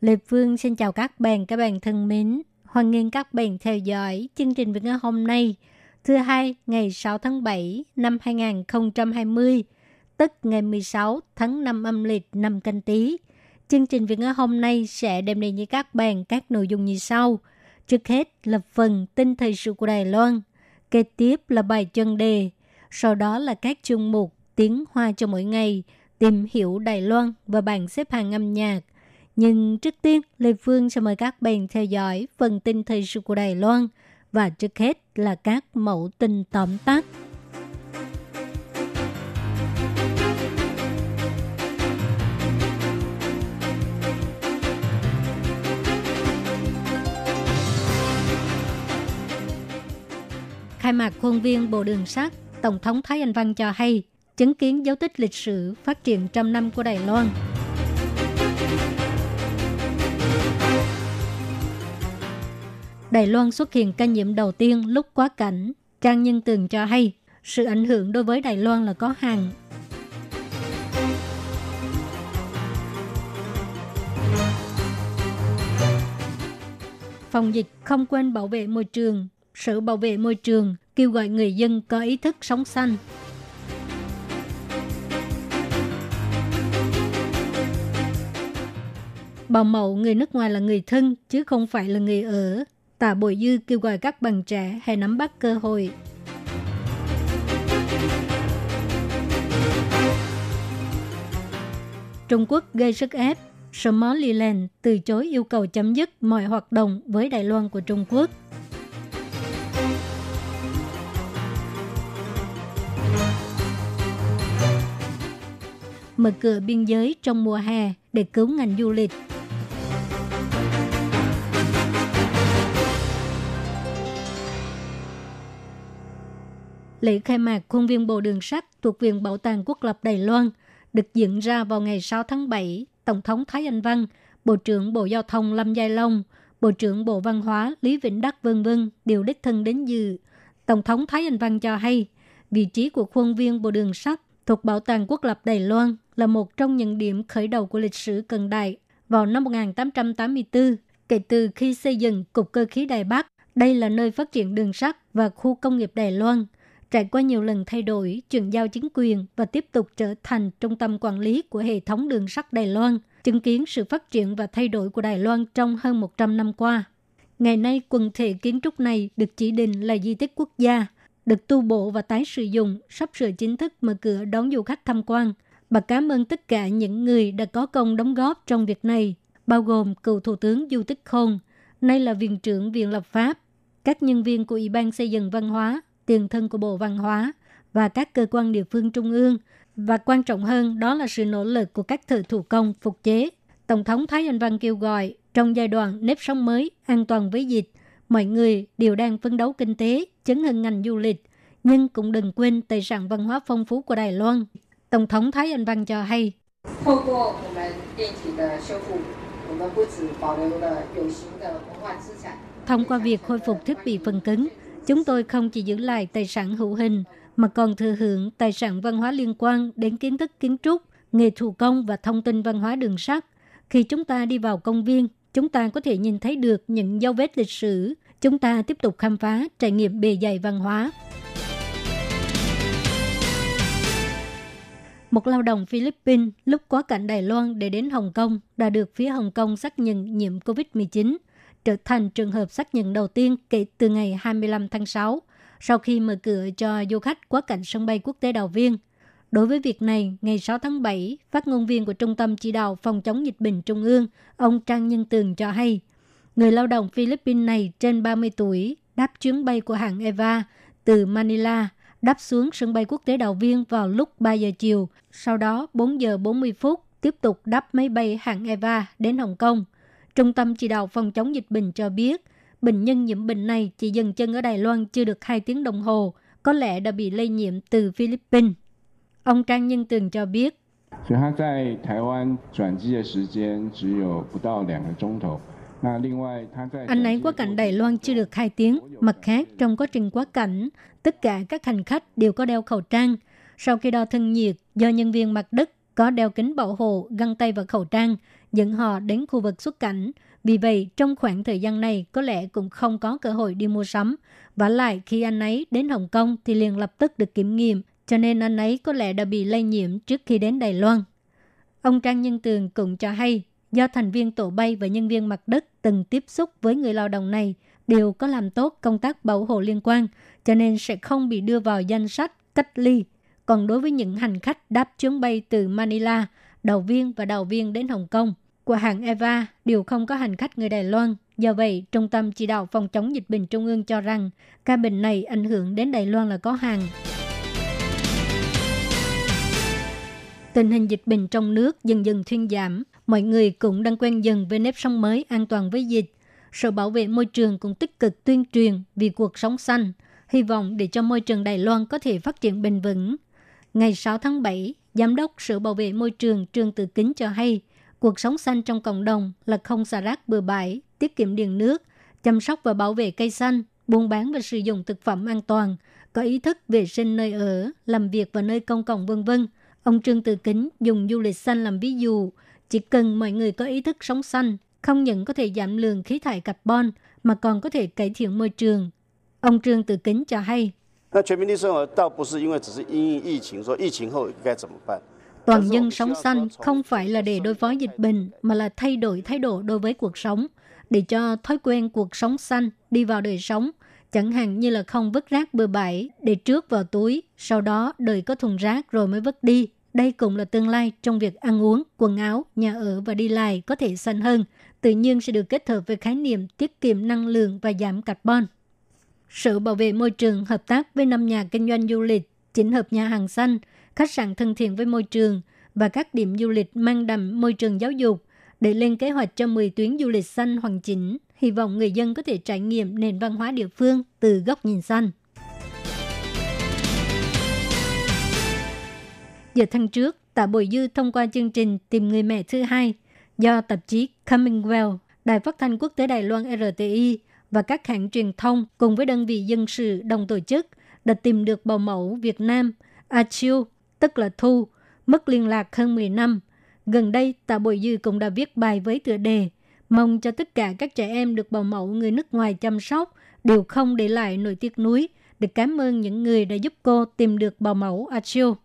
Lê Phương xin chào các bạn, các bạn thân mến. Hoan nghênh các bạn theo dõi chương trình Việt ngữ hôm nay, thứ hai ngày 6 tháng 7 năm 2020, tức ngày 16 tháng 5 âm lịch năm canh tí. Chương trình Việt ngữ hôm nay sẽ đem đến với các bạn các nội dung như sau. Trước hết là phần tin thời sự của Đài Loan, kế tiếp là bài chân đề, sau đó là các chương mục tiếng hoa cho mỗi ngày, tìm hiểu Đài Loan và bảng xếp hạng âm nhạc. Nhưng trước tiên, Lê Phương sẽ mời các bạn theo dõi phần tin thời sự của Đài Loan và trước hết là các mẫu tin tóm tắt. Khai mạc khuôn viên Bộ Đường sắt, Tổng thống Thái Anh Văn cho hay chứng kiến dấu tích lịch sử phát triển trăm năm của Đài Loan. Đài Loan xuất hiện ca nhiễm đầu tiên lúc quá cảnh. Trang Nhân Tường cho hay, sự ảnh hưởng đối với Đài Loan là có hàng. Phòng dịch không quên bảo vệ môi trường. Sự bảo vệ môi trường kêu gọi người dân có ý thức sống xanh. Bà mẫu người nước ngoài là người thân chứ không phải là người ở. Tạ Bội Dư kêu gọi các bạn trẻ hãy nắm bắt cơ hội. Trung Quốc gây sức ép. Somaliland từ chối yêu cầu chấm dứt mọi hoạt động với Đài Loan của Trung Quốc. Mở cửa biên giới trong mùa hè để cứu ngành du lịch. Lễ khai mạc khuôn viên Bộ Đường sắt thuộc Viện Bảo tàng Quốc lập Đài Loan được diễn ra vào ngày 6 tháng 7. Tổng thống Thái Anh Văn, Bộ trưởng Bộ Giao thông Lâm Giai Long, Bộ trưởng Bộ Văn hóa Lý Vĩnh Đắc vân vân đều đích thân đến dự. Tổng thống Thái Anh Văn cho hay, vị trí của khuôn viên Bộ Đường sắt thuộc Bảo tàng Quốc lập Đài Loan là một trong những điểm khởi đầu của lịch sử cận đại. Vào năm 1884, kể từ khi xây dựng Cục Cơ khí Đài Bắc, đây là nơi phát triển đường sắt và khu công nghiệp Đài Loan – trải qua nhiều lần thay đổi, chuyển giao chính quyền và tiếp tục trở thành trung tâm quản lý của hệ thống đường sắt Đài Loan, chứng kiến sự phát triển và thay đổi của Đài Loan trong hơn 100 năm qua. Ngày nay, quần thể kiến trúc này được chỉ định là di tích quốc gia, được tu bổ và tái sử dụng, sắp sửa chính thức mở cửa đón du khách tham quan. Bà cảm ơn tất cả những người đã có công đóng góp trong việc này, bao gồm cựu Thủ tướng Du Tích Khôn, nay là Viện trưởng Viện Lập pháp, các nhân viên của Ủy ban Xây dựng Văn hóa, tiền thân của Bộ Văn hóa và các cơ quan địa phương trung ương và quan trọng hơn đó là sự nỗ lực của các thợ thủ công phục chế. Tổng thống Thái Anh Văn kêu gọi trong giai đoạn nếp sống mới an toàn với dịch, mọi người đều đang phấn đấu kinh tế, chấn hưng ngành du lịch, nhưng cũng đừng quên tài sản văn hóa phong phú của Đài Loan. Tổng thống Thái Anh Văn cho hay. Thông qua việc khôi phục thiết bị phần cứng, Chúng tôi không chỉ giữ lại tài sản hữu hình, mà còn thừa hưởng tài sản văn hóa liên quan đến kiến thức kiến trúc, nghề thủ công và thông tin văn hóa đường sắt. Khi chúng ta đi vào công viên, chúng ta có thể nhìn thấy được những dấu vết lịch sử. Chúng ta tiếp tục khám phá, trải nghiệm bề dày văn hóa. Một lao động Philippines lúc quá cảnh Đài Loan để đến Hồng Kông đã được phía Hồng Kông xác nhận nhiễm COVID-19 trở thành trường hợp xác nhận đầu tiên kể từ ngày 25 tháng 6, sau khi mở cửa cho du khách quá cảnh sân bay quốc tế Đào Viên. Đối với việc này, ngày 6 tháng 7, phát ngôn viên của Trung tâm Chỉ đạo Phòng chống dịch bệnh Trung ương, ông Trang Nhân Tường cho hay, người lao động Philippines này trên 30 tuổi đáp chuyến bay của hãng Eva từ Manila đáp xuống sân bay quốc tế Đào Viên vào lúc 3 giờ chiều, sau đó 4 giờ 40 phút tiếp tục đáp máy bay hãng Eva đến Hồng Kông. Trung tâm chỉ đạo phòng chống dịch bệnh cho biết, bệnh nhân nhiễm bệnh này chỉ dừng chân ở Đài Loan chưa được 2 tiếng đồng hồ, có lẽ đã bị lây nhiễm từ Philippines. Ông Trang Nhân Tường cho biết, anh ấy quá cảnh Đài Loan chưa được 2 tiếng. Mặt khác, trong quá trình quá cảnh, tất cả các hành khách đều có đeo khẩu trang. Sau khi đo thân nhiệt, do nhân viên mặt đất có đeo kính bảo hộ, găng tay và khẩu trang, dẫn họ đến khu vực xuất cảnh. Vì vậy, trong khoảng thời gian này, có lẽ cũng không có cơ hội đi mua sắm. Và lại, khi anh ấy đến Hồng Kông thì liền lập tức được kiểm nghiệm, cho nên anh ấy có lẽ đã bị lây nhiễm trước khi đến Đài Loan. Ông Trang Nhân Tường cũng cho hay, do thành viên tổ bay và nhân viên mặt đất từng tiếp xúc với người lao động này đều có làm tốt công tác bảo hộ liên quan, cho nên sẽ không bị đưa vào danh sách cách ly. Còn đối với những hành khách đáp chuyến bay từ Manila, đầu viên và đầu viên đến Hồng Kông, của hãng Eva đều không có hành khách người Đài Loan. Do vậy, Trung tâm Chỉ đạo Phòng chống dịch bệnh Trung ương cho rằng ca bệnh này ảnh hưởng đến Đài Loan là có hàng. Tình hình dịch bệnh trong nước dần dần thuyên giảm, mọi người cũng đang quen dần với nếp sống mới an toàn với dịch. Sở Bảo vệ Môi trường cũng tích cực tuyên truyền vì cuộc sống xanh, hy vọng để cho môi trường Đài Loan có thể phát triển bền vững. Ngày 6 tháng 7, Giám đốc Sở Bảo vệ Môi trường Trương Tự Kính cho hay, cuộc sống xanh trong cộng đồng là không xả rác bừa bãi, tiết kiệm điện nước, chăm sóc và bảo vệ cây xanh, buôn bán và sử dụng thực phẩm an toàn, có ý thức vệ sinh nơi ở, làm việc và nơi công cộng vân vân. Ông Trương Từ Kính dùng du lịch xanh làm ví dụ, chỉ cần mọi người có ý thức sống xanh, không những có thể giảm lượng khí thải carbon mà còn có thể cải thiện môi trường. Ông Trương Từ Kính cho hay, 那全民的生活倒不是因为只是因应疫情，说疫情后该怎么办？ Toàn dân sống xanh không phải là để đối phó dịch bệnh, mà là thay đổi thái độ đối với cuộc sống, để cho thói quen cuộc sống xanh đi vào đời sống. Chẳng hạn như là không vứt rác bừa bãi, để trước vào túi, sau đó đợi có thùng rác rồi mới vứt đi. Đây cũng là tương lai trong việc ăn uống, quần áo, nhà ở và đi lại có thể xanh hơn. Tự nhiên sẽ được kết hợp với khái niệm tiết kiệm năng lượng và giảm carbon. sự Bảo vệ Môi trường hợp tác với năm nhà kinh doanh du lịch, chỉnh hợp nhà hàng xanh, khách sạn thân thiện với môi trường và các điểm du lịch mang đậm môi trường giáo dục để lên kế hoạch cho 10 tuyến du lịch xanh hoàn chỉnh. Hy vọng người dân có thể trải nghiệm nền văn hóa địa phương từ góc nhìn xanh. Giờ tháng trước, Tạ Bồi Dư thông qua chương trình Tìm người mẹ thứ hai do tạp chí Commonwealth, Đài phát thanh quốc tế Đài Loan RTI và các hãng truyền thông cùng với đơn vị dân sự đồng tổ chức đã tìm được bào mẫu Việt Nam A Chiu, tức là Thu, mất liên lạc hơn 10 năm. Gần đây, Tạ Bội Dư cũng đã viết bài với tựa đề mong cho tất cả các trẻ em được bào mẫu người nước ngoài chăm sóc đều không để lại nỗi tiếc nuối để cảm ơn những người đã giúp cô tìm được bào mẫu Achiu.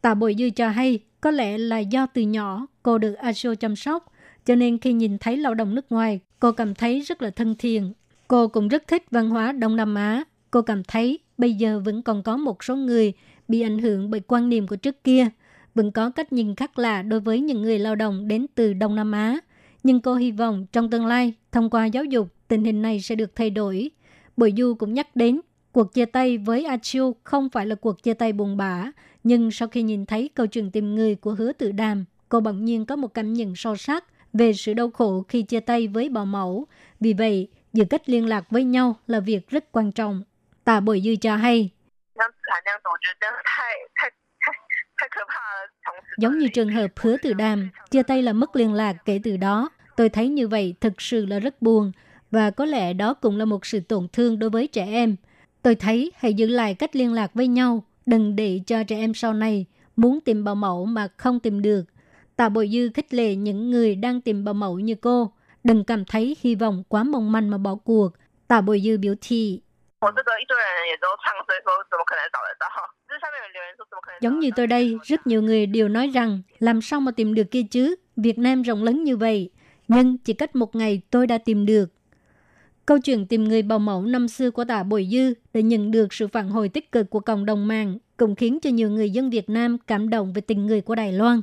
Tạ Bội Dư cho hay có lẽ là do từ nhỏ cô được Achiu chăm sóc, cho nên khi nhìn thấy lao động nước ngoài, cô cảm thấy rất là thân thiện. Cô cũng rất thích văn hóa Đông Nam Á. Cô cảm thấy bây giờ vẫn còn có một số người bị ảnh hưởng bởi quan niệm của trước kia, vẫn có cách nhìn khác lạ đối với những người lao động đến từ Đông Nam Á. Nhưng cô hy vọng trong tương lai, thông qua giáo dục, tình hình này sẽ được thay đổi. Bội Du cũng nhắc đến, cuộc chia tay với Achiu không phải là cuộc chia tay buồn bã, nhưng sau khi nhìn thấy câu chuyện tìm người của hứa tự đàm, cô bỗng nhiên có một cảm nhận sâu sắc về sự đau khổ khi chia tay với bảo mẫu. Vì vậy, giữ cách liên lạc với nhau là việc rất quan trọng. Tạ Bội Dư cho hay. Giống như trường hợp hứa từ đàm, chia tay là mất liên lạc kể từ đó. Tôi thấy như vậy thực sự là rất buồn và có lẽ đó cũng là một sự tổn thương đối với trẻ em. Tôi thấy hãy giữ lại cách liên lạc với nhau, đừng để cho trẻ em sau này muốn tìm bảo mẫu mà không tìm được. Tạ Bội Dư khích lệ những người đang tìm bảo mẫu như cô đừng cảm thấy hy vọng quá mong manh mà bỏ cuộc. Tạ Bồi Dư biểu thị. Giống như tôi đây, rất nhiều người đều nói rằng làm sao mà tìm được kia chứ, Việt Nam rộng lớn như vậy. Nhưng chỉ cách một ngày tôi đã tìm được. Câu chuyện tìm người bào mẫu năm xưa của tạ Bồi Dư để nhận được sự phản hồi tích cực của cộng đồng mạng cũng khiến cho nhiều người dân Việt Nam cảm động về tình người của Đài Loan.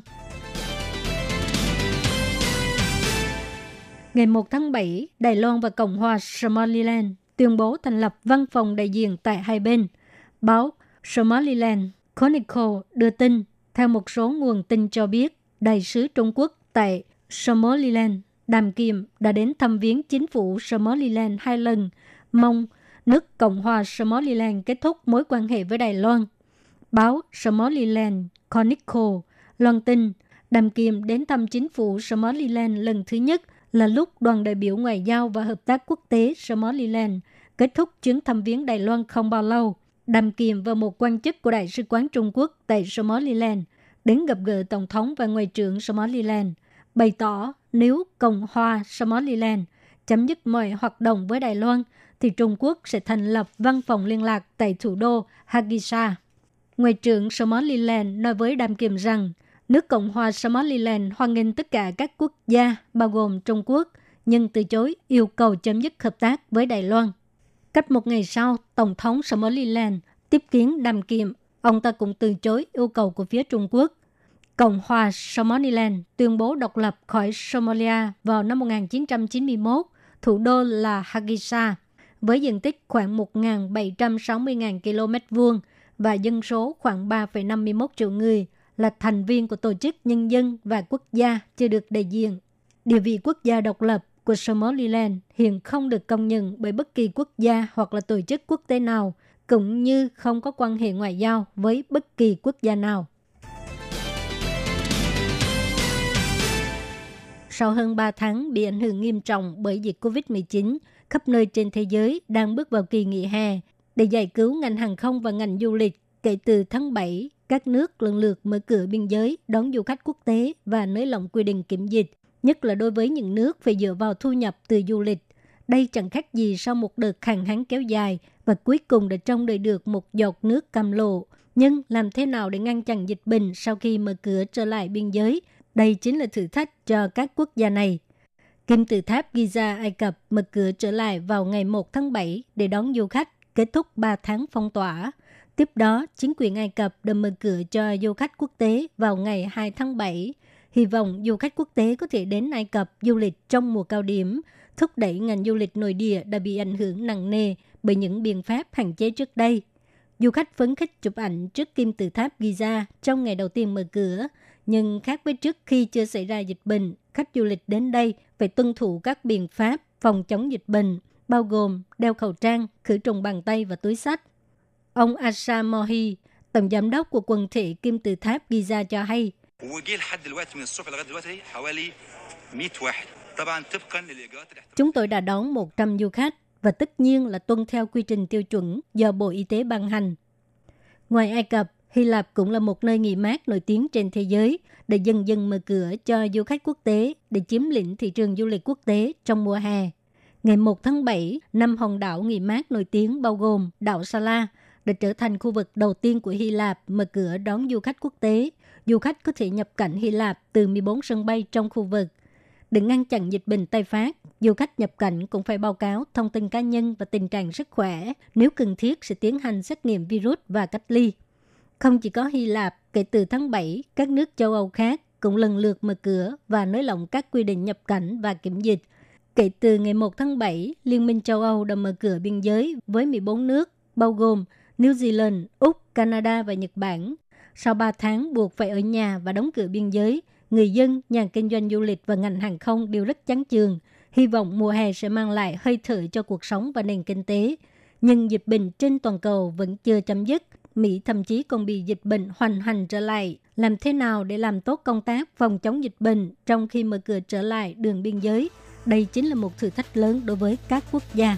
Ngày 1 tháng 7, Đài Loan và Cộng hòa Somaliland tuyên bố thành lập văn phòng đại diện tại hai bên. Báo Somaliland Chronicle đưa tin, theo một số nguồn tin cho biết, đại sứ Trung Quốc tại Somaliland, Đàm Kiệm đã đến thăm viếng chính phủ Somaliland hai lần, mong nước Cộng hòa Somaliland kết thúc mối quan hệ với Đài Loan. Báo Somaliland Chronicle loan tin Đàm Kiệm đến thăm chính phủ Somaliland lần thứ nhất là lúc đoàn đại biểu ngoại giao và hợp tác quốc tế Somaliland kết thúc chuyến thăm viếng Đài Loan không bao lâu. Đàm kiềm và một quan chức của Đại sứ quán Trung Quốc tại Somaliland đến gặp gỡ Tổng thống và Ngoại trưởng Somaliland, bày tỏ nếu Cộng hòa Somaliland chấm dứt mọi hoạt động với Đài Loan, thì Trung Quốc sẽ thành lập văn phòng liên lạc tại thủ đô Hagisa. Ngoại trưởng Somaliland nói với Đàm kiềm rằng, nước Cộng hòa Somaliland hoan nghênh tất cả các quốc gia, bao gồm Trung Quốc, nhưng từ chối yêu cầu chấm dứt hợp tác với Đài Loan. Cách một ngày sau, Tổng thống Somaliland tiếp kiến Đàm Kiệm, ông ta cũng từ chối yêu cầu của phía Trung Quốc. Cộng hòa Somaliland tuyên bố độc lập khỏi Somalia vào năm 1991, thủ đô là Hargeisa, với diện tích khoảng 1.760.000 km vuông và dân số khoảng 3,51 triệu người, là thành viên của tổ chức nhân dân và quốc gia chưa được đại diện. Địa vị quốc gia độc lập của Somaliland hiện không được công nhận bởi bất kỳ quốc gia hoặc là tổ chức quốc tế nào, cũng như không có quan hệ ngoại giao với bất kỳ quốc gia nào. Sau hơn 3 tháng bị ảnh hưởng nghiêm trọng bởi dịch COVID-19, khắp nơi trên thế giới đang bước vào kỳ nghỉ hè. Để giải cứu ngành hàng không và ngành du lịch, kể từ tháng 7, các nước lần lượt mở cửa biên giới đón du khách quốc tế và nới lỏng quy định kiểm dịch, nhất là đối với những nước phải dựa vào thu nhập từ du lịch. Đây chẳng khác gì sau một đợt hạn hán kéo dài và cuối cùng đã trông đợi được một giọt nước cam lộ. Nhưng làm thế nào để ngăn chặn dịch bệnh sau khi mở cửa trở lại biên giới? Đây chính là thử thách cho các quốc gia này. Kim tự tháp Giza Ai Cập mở cửa trở lại vào ngày 1 tháng 7 để đón du khách, kết thúc 3 tháng phong tỏa. Tiếp đó, chính quyền Ai Cập đã mở cửa cho du khách quốc tế vào ngày 2 tháng 7. Hy vọng du khách quốc tế có thể đến Ai Cập du lịch trong mùa cao điểm, thúc đẩy ngành du lịch nội địa đã bị ảnh hưởng nặng nề bởi những biện pháp hạn chế trước đây. Du khách phấn khích chụp ảnh trước kim tự tháp Giza trong ngày đầu tiên mở cửa, nhưng khác với trước khi chưa xảy ra dịch bệnh, khách du lịch đến đây phải tuân thủ các biện pháp phòng chống dịch bệnh, bao gồm đeo khẩu trang, khử trùng bàn tay và túi sách. Ông Asa Mohi, tổng giám đốc của quần thể kim tự tháp Giza cho hay, Chúng tôi đã đón 100 du khách và tất nhiên là tuân theo quy trình tiêu chuẩn do Bộ Y tế ban hành. Ngoài Ai Cập, Hy Lạp cũng là một nơi nghỉ mát nổi tiếng trên thế giới để dần dần mở cửa cho du khách quốc tế để chiếm lĩnh thị trường du lịch quốc tế trong mùa hè. Ngày 1 tháng 7, năm hòn đảo nghỉ mát nổi tiếng bao gồm đảo Sala đã trở thành khu vực đầu tiên của Hy Lạp mở cửa đón du khách quốc tế. Du khách có thể nhập cảnh Hy Lạp từ 14 sân bay trong khu vực. Để ngăn chặn dịch bệnh tay phát, du khách nhập cảnh cũng phải báo cáo thông tin cá nhân và tình trạng sức khỏe. Nếu cần thiết sẽ tiến hành xét nghiệm virus và cách ly. Không chỉ có Hy Lạp, kể từ tháng 7, các nước châu Âu khác cũng lần lượt mở cửa và nới lỏng các quy định nhập cảnh và kiểm dịch. Kể từ ngày 1 tháng 7, Liên minh châu Âu đã mở cửa biên giới với 14 nước, bao gồm New Zealand, Úc, Canada và Nhật Bản. Sau 3 tháng buộc phải ở nhà và đóng cửa biên giới, người dân, nhà kinh doanh du lịch và ngành hàng không đều rất chán chường. Hy vọng mùa hè sẽ mang lại hơi thở cho cuộc sống và nền kinh tế. Nhưng dịch bệnh trên toàn cầu vẫn chưa chấm dứt Mỹ thậm chí còn bị dịch bệnh hoành hành trở lại. Làm thế nào để làm tốt công tác phòng chống dịch bệnh trong khi mở cửa trở lại đường biên giới? Đây chính là một thử thách lớn đối với các quốc gia.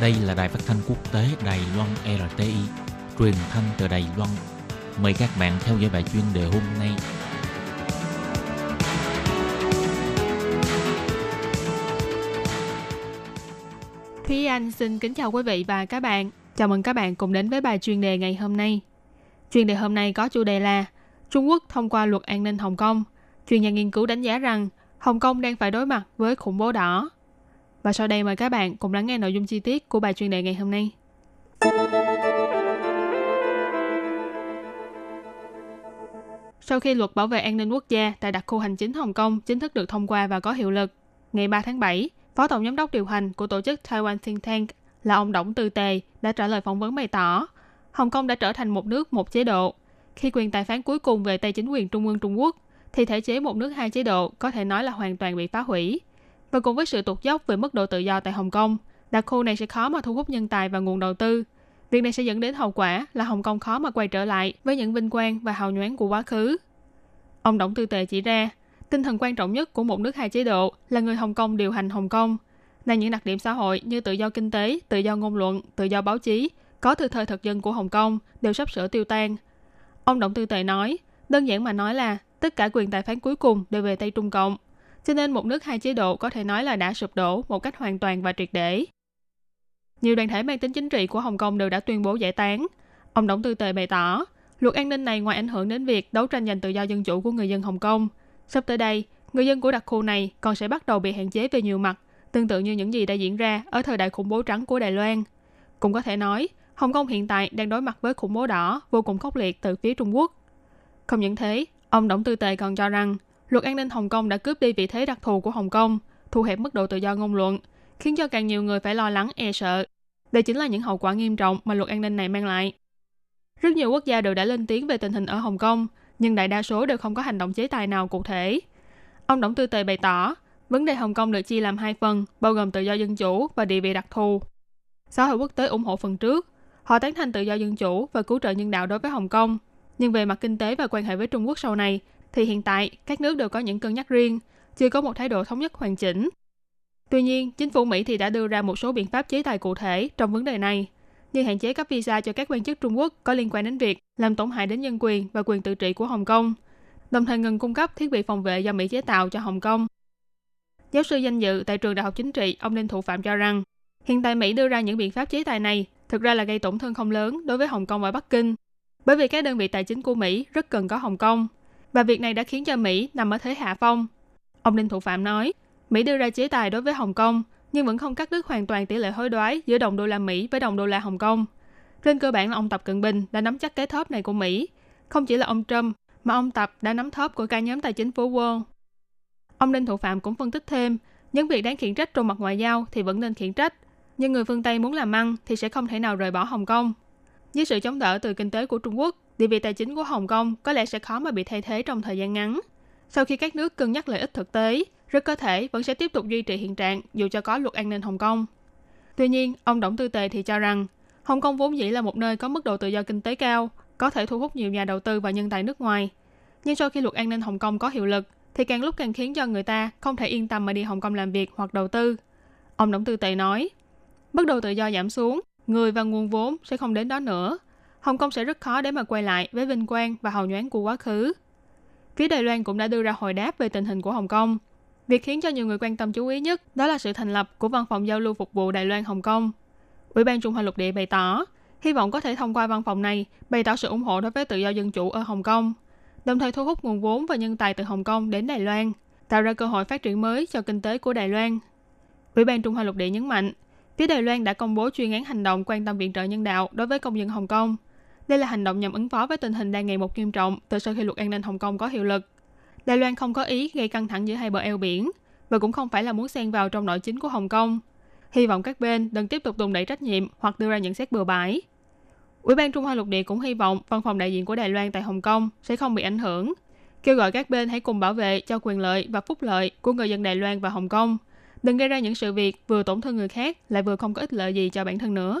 Đây là đài phát thanh quốc tế Đài Loan RTI, truyền thanh từ Đài Loan. Mời các bạn theo dõi bài chuyên đề hôm nay. Thúy Anh xin kính chào quý vị và các bạn. Chào mừng các bạn cùng đến với bài chuyên đề ngày hôm nay. Chuyên đề hôm nay có chủ đề là Trung Quốc thông qua luật an ninh Hồng Kông. Chuyên gia nghiên cứu đánh giá rằng Hồng Kông đang phải đối mặt với khủng bố đỏ. Và sau đây mời các bạn cùng lắng nghe nội dung chi tiết của bài chuyên đề ngày hôm nay. Sau khi luật bảo vệ an ninh quốc gia tại đặc khu hành chính Hồng Kông chính thức được thông qua và có hiệu lực, ngày 3 tháng 7, Phó Tổng Giám đốc điều hành của tổ chức Taiwan Think Tank là ông Đổng Tư Tề đã trả lời phỏng vấn bày tỏ Hồng Kông đã trở thành một nước một chế độ. Khi quyền tài phán cuối cùng về tay chính quyền Trung ương Trung Quốc, thì thể chế một nước hai chế độ có thể nói là hoàn toàn bị phá hủy. Và cùng với sự tụt dốc về mức độ tự do tại Hồng Kông, đặc khu này sẽ khó mà thu hút nhân tài và nguồn đầu tư. Việc này sẽ dẫn đến hậu quả là Hồng Kông khó mà quay trở lại với những vinh quang và hào nhoáng của quá khứ. Ông Đổng Tư Tề chỉ ra, tinh thần quan trọng nhất của một nước hai chế độ là người Hồng Kông điều hành Hồng Kông, là những đặc điểm xã hội như tự do kinh tế, tự do ngôn luận, tự do báo chí, có từ thời thực dân của Hồng Kông đều sắp sửa tiêu tan. Ông Động Tư Tề nói, đơn giản mà nói là tất cả quyền tài phán cuối cùng đều về tay Trung Cộng. Cho nên một nước hai chế độ có thể nói là đã sụp đổ một cách hoàn toàn và triệt để. Nhiều đoàn thể mang tính chính trị của Hồng Kông đều đã tuyên bố giải tán. Ông Đổng Tư Tề bày tỏ, luật an ninh này ngoài ảnh hưởng đến việc đấu tranh giành tự do dân chủ của người dân Hồng Kông, sắp tới đây, người dân của đặc khu này còn sẽ bắt đầu bị hạn chế về nhiều mặt, tương tự như những gì đã diễn ra ở thời đại khủng bố trắng của Đài Loan. Cũng có thể nói, Hồng Kông hiện tại đang đối mặt với khủng bố đỏ vô cùng khốc liệt từ phía Trung Quốc. Không những thế, ông Đổng Tư Tề còn cho rằng luật an ninh Hồng Kông đã cướp đi vị thế đặc thù của Hồng Kông, thu hẹp mức độ tự do ngôn luận, khiến cho càng nhiều người phải lo lắng e sợ. Đây chính là những hậu quả nghiêm trọng mà luật an ninh này mang lại. Rất nhiều quốc gia đều đã lên tiếng về tình hình ở Hồng Kông, nhưng đại đa số đều không có hành động chế tài nào cụ thể. Ông Đổng Tư Tề bày tỏ, vấn đề Hồng Kông được chia làm hai phần, bao gồm tự do dân chủ và địa vị đặc thù. Xã hội quốc tế ủng hộ phần trước, Họ tán thành tự do dân chủ và cứu trợ nhân đạo đối với Hồng Kông. Nhưng về mặt kinh tế và quan hệ với Trung Quốc sau này, thì hiện tại các nước đều có những cân nhắc riêng, chưa có một thái độ thống nhất hoàn chỉnh. Tuy nhiên, chính phủ Mỹ thì đã đưa ra một số biện pháp chế tài cụ thể trong vấn đề này, như hạn chế cấp visa cho các quan chức Trung Quốc có liên quan đến việc làm tổn hại đến nhân quyền và quyền tự trị của Hồng Kông, đồng thời ngừng cung cấp thiết bị phòng vệ do Mỹ chế tạo cho Hồng Kông. Giáo sư danh dự tại trường Đại học Chính trị, ông Đinh Thụ Phạm cho rằng, hiện tại Mỹ đưa ra những biện pháp chế tài này thực ra là gây tổn thương không lớn đối với Hồng Kông và Bắc Kinh, bởi vì các đơn vị tài chính của Mỹ rất cần có Hồng Kông, và việc này đã khiến cho Mỹ nằm ở thế hạ phong. Ông Đinh Thủ Phạm nói, Mỹ đưa ra chế tài đối với Hồng Kông, nhưng vẫn không cắt đứt hoàn toàn tỷ lệ hối đoái giữa đồng đô la Mỹ với đồng đô la Hồng Kông. Trên cơ bản là ông Tập Cận Bình đã nắm chắc cái thóp này của Mỹ. Không chỉ là ông Trump, mà ông Tập đã nắm thóp của cả nhóm tài chính phố Wall. Ông Đinh Thủ Phạm cũng phân tích thêm, những việc đáng khiển trách trong mặt ngoại giao thì vẫn nên khiển trách, nhưng người phương Tây muốn làm ăn thì sẽ không thể nào rời bỏ Hồng Kông. Với sự chống đỡ từ kinh tế của Trung Quốc, địa vị tài chính của Hồng Kông có lẽ sẽ khó mà bị thay thế trong thời gian ngắn. Sau khi các nước cân nhắc lợi ích thực tế, rất có thể vẫn sẽ tiếp tục duy trì hiện trạng dù cho có luật an ninh Hồng Kông. Tuy nhiên, ông Đổng Tư Tề thì cho rằng, Hồng Kông vốn dĩ là một nơi có mức độ tự do kinh tế cao, có thể thu hút nhiều nhà đầu tư và nhân tài nước ngoài. Nhưng sau khi luật an ninh Hồng Kông có hiệu lực, thì càng lúc càng khiến cho người ta không thể yên tâm mà đi Hồng Kông làm việc hoặc đầu tư. Ông Đổng Tư Tề nói, Mức độ tự do giảm xuống, người và nguồn vốn sẽ không đến đó nữa. Hồng Kông sẽ rất khó để mà quay lại với vinh quang và hào nhoáng của quá khứ. Phía Đài Loan cũng đã đưa ra hồi đáp về tình hình của Hồng Kông. Việc khiến cho nhiều người quan tâm chú ý nhất đó là sự thành lập của Văn phòng Giao lưu Phục vụ Đài Loan Hồng Kông. Ủy ban Trung Hoa Lục Địa bày tỏ, hy vọng có thể thông qua văn phòng này bày tỏ sự ủng hộ đối với tự do dân chủ ở Hồng Kông, đồng thời thu hút nguồn vốn và nhân tài từ Hồng Kông đến Đài Loan, tạo ra cơ hội phát triển mới cho kinh tế của Đài Loan. Ủy ban Trung Hoa Lục Địa nhấn mạnh, Phía Đài Loan đã công bố chuyên án hành động quan tâm viện trợ nhân đạo đối với công dân Hồng Kông. Đây là hành động nhằm ứng phó với tình hình đang ngày một nghiêm trọng từ sau khi luật an ninh Hồng Kông có hiệu lực. Đài Loan không có ý gây căng thẳng giữa hai bờ eo biển và cũng không phải là muốn xen vào trong nội chính của Hồng Kông. Hy vọng các bên đừng tiếp tục đùn đẩy trách nhiệm hoặc đưa ra nhận xét bừa bãi. Ủy ban Trung Hoa Lục Địa cũng hy vọng văn phòng đại diện của Đài Loan tại Hồng Kông sẽ không bị ảnh hưởng, kêu gọi các bên hãy cùng bảo vệ cho quyền lợi và phúc lợi của người dân Đài Loan và Hồng Kông – Đừng gây ra những sự việc vừa tổn thương người khác lại vừa không có ích lợi gì cho bản thân nữa.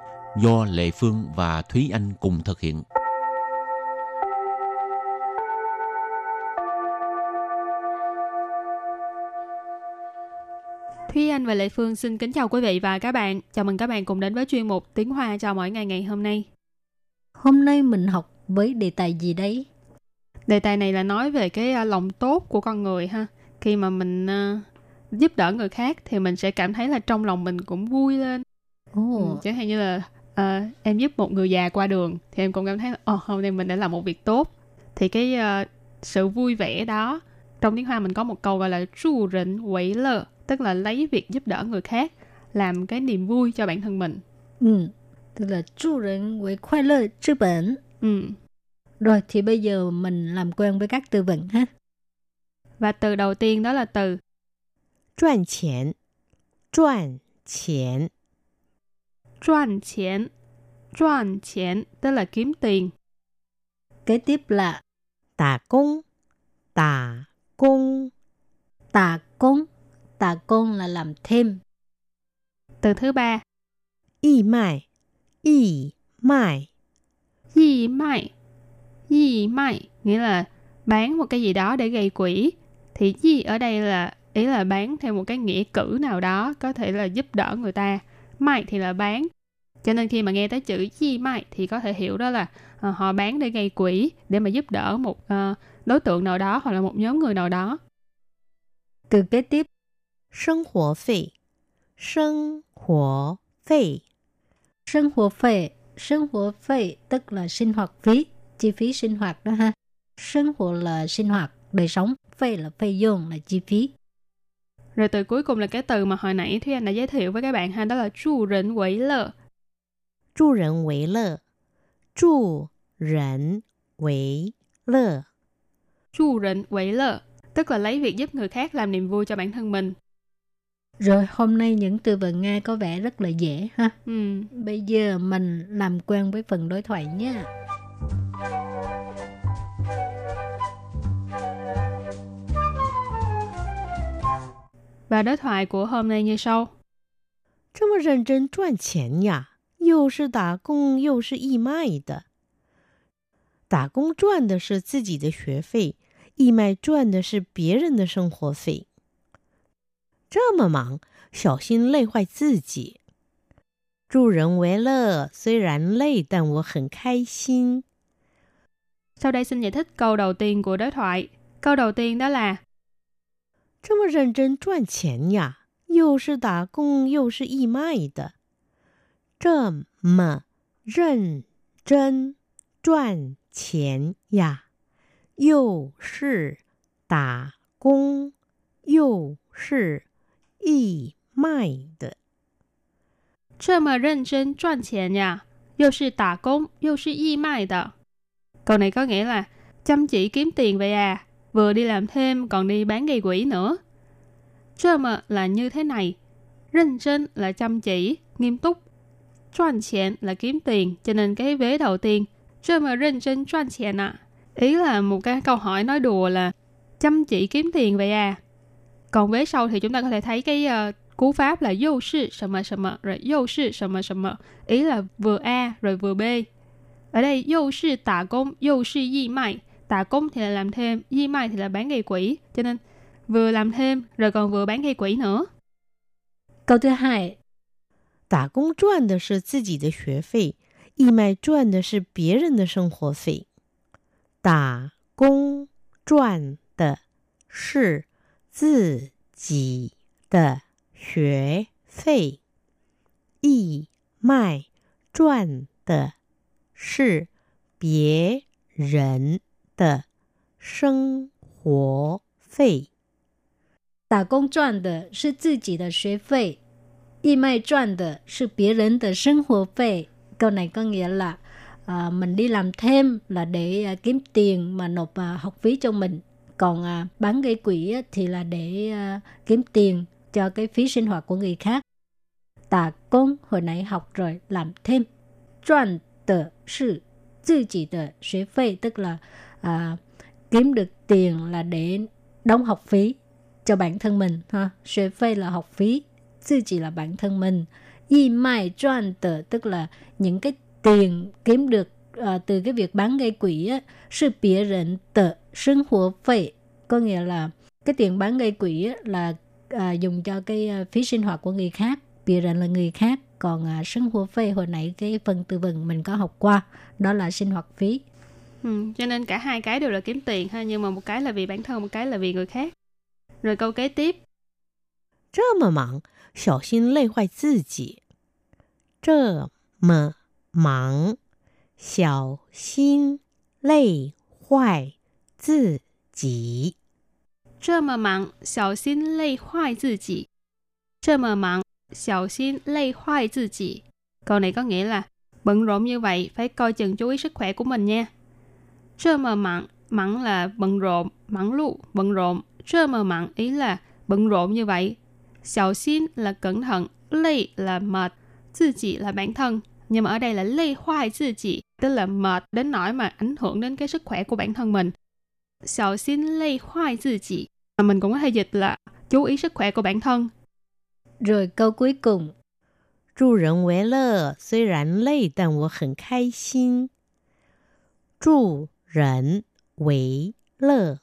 do Lệ Phương và Thúy Anh cùng thực hiện. Thúy Anh và Lệ Phương xin kính chào quý vị và các bạn. Chào mừng các bạn cùng đến với chuyên mục Tiếng Hoa cho mỗi ngày ngày hôm nay. Hôm nay mình học với đề tài gì đấy? Đề tài này là nói về cái à, lòng tốt của con người ha. Khi mà mình uh, giúp đỡ người khác thì mình sẽ cảm thấy là trong lòng mình cũng vui lên. Ồ, Ừ, chẳng hạn như là ờ, em giúp một người già qua đường thì em cũng cảm thấy là Ồ, hôm nay mình đã làm một việc tốt. Thì cái ờ, sự vui vẻ đó trong tiếng Hoa mình có một câu gọi là chu rỉnh quỷ lơ tức là lấy việc giúp đỡ người khác làm cái niềm vui cho bản thân mình. ừ. Tức là助人为快乐之本. Ừ. Rồi thì bây giờ mình làm quen với các từ vựng ha. Và từ đầu tiên đó là từ 赚钱，赚钱， Chuan chén. Chuan chén tức là kiếm tiền. Kế tiếp là tà công. Tà công. Tà công. Tà công là làm thêm. Từ thứ ba. Y mại. Y mại. Y mại. Y mại nghĩa là bán một cái gì đó để gây quỹ. Thì gì ở đây là ý là bán theo một cái nghĩa cử nào đó có thể là giúp đỡ người ta mại thì là bán. Cho nên khi mà nghe tới chữ chi mại thì có thể hiểu đó là uh, họ bán để gây quỹ để mà giúp đỡ một uh, đối tượng nào đó hoặc là một nhóm người nào đó. Từ kế tiếp. Sinh hoạt phí sinh hoạt phí sinh hoạt phí sinh hoạt phí tức là sinh hoạt phí chi phí sinh hoạt đó ha. Sinh hoạt là sinh hoạt đời sống. Phê là phê dương là chi phí. Rồi từ cuối cùng là cái từ mà hồi nãy Thúy Anh đã giới thiệu với các bạn ha, đó là chu rỉnh quỷ lợ. Chu rỉnh quỷ lợ. Chu rỉnh quỷ lợ. Chu rỉnh quỷ lợ, tức là lấy việc giúp người khác làm niềm vui cho bản thân mình. Rồi hôm nay những từ vựng nghe có vẻ rất là dễ ha. Ừ. Bây giờ mình làm quen với phần đối thoại nha. Và đối thoại của hôm nay như sau. 这么认真赚钱呀，又是打工又是义卖的。打工赚的是自己的学费，义卖赚的是别人的生活费。这么忙，小心累坏自己。助人为乐，虽然累，但我很开心。 Sau đây xin giải thích câu đầu tiên của đối thoại. Câu đầu tiên đó là 这么认真赚钱呀，又是打工又是义卖的。这么认真赚钱呀，又是打工又是义卖的。这么认真赚钱呀，又是打工又是义卖的。Câu này có nghĩa là chăm chỉ kiếm tiền vậy à, vừa đi làm thêm còn đi bán gây quỷ nữa. Trơm là như thế này, rinh trên là chăm chỉ, nghiêm túc. Choan tiền là kiếm tiền, cho nên cái vế đầu tiên, trơm rinh trên choan tiền ạ. Ý là một cái câu hỏi nói đùa là chăm chỉ kiếm tiền vậy à. Còn vế sau thì chúng ta có thể thấy cái uh, cú pháp là dâu sư sầm sầm rồi dâu sư sầm sầm ý là vừa A rồi vừa B. Ở đây dâu sư tả công, dâu sư di mại tả công thì là làm thêm y mai thì là bán gây quỹ cho nên vừa làm thêm rồi còn vừa bán gây quỹ nữa Câu thứ hai, 打工赚的是自己的学费，义卖赚的是别人的生活费。打工赚的是自己的学费，义卖赚的是别人 的生活费。打工赚的是自己的学费，义卖赚的是别人的生活费. Câu này có nghĩa là à, mình đi làm thêm là để à, kiếm tiền mà nộp à, học phí cho mình. còn à, bán gây quỹ á, thì là để à, kiếm tiền cho cái phí sinh hoạt của người khác. Tà công hồi nãy học rồi làm thêm.赚的是自己的学费tức là à, kiếm được tiền là để đóng học phí cho bản thân mình ha. Thuế phê là học phí sư chỉ là bản thân mình. Y mai choan tờ tức là những cái tiền kiếm được à, từ cái việc bán gây quỹ á, sư bịa rịnh tờ sinh hoạt phê. Có nghĩa là cái tiền bán gây quỹ á, là à, dùng cho cái à, phí sinh hoạt của người khác. Bịa rịnh là người khác. Còn à, sinh hoạt phê hồi nãy cái phần từ vựng mình có học qua đó là sinh hoạt phí. Ừ, cho nên cả hai cái đều là kiếm tiền ha, nhưng mà một cái là vì bản thân, một cái là vì người khác. Rồi câu kế tiếp. 这么忙，小心累坏自己。这么忙，小心累坏自己。这么忙，小心累坏自己。这么忙，小心累坏自己. Câu này có nghĩa là bận rộn như vậy phải coi chừng chú ý sức khỏe của mình nha. Trơ mờ mặn, mặn là bận rộn, mặn lụ, bận rộn. Trơ mờ mặn ý là bận rộn như vậy. Xào xin là cẩn thận, lây là mệt, tự chỉ là bản thân. Nhưng mà ở đây là lây hoài tự chỉ, tức là mệt đến nỗi mà ảnh hưởng đến cái sức khỏe của bản thân mình. Xào xin lây hoài tự chỉ. Mình cũng có thể dịch là chú ý sức khỏe của bản thân. Rồi câu cuối cùng. 助人为乐虽然累，但我很开心。助 人为乐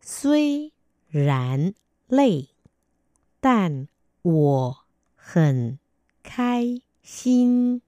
虽然累，但我很开心。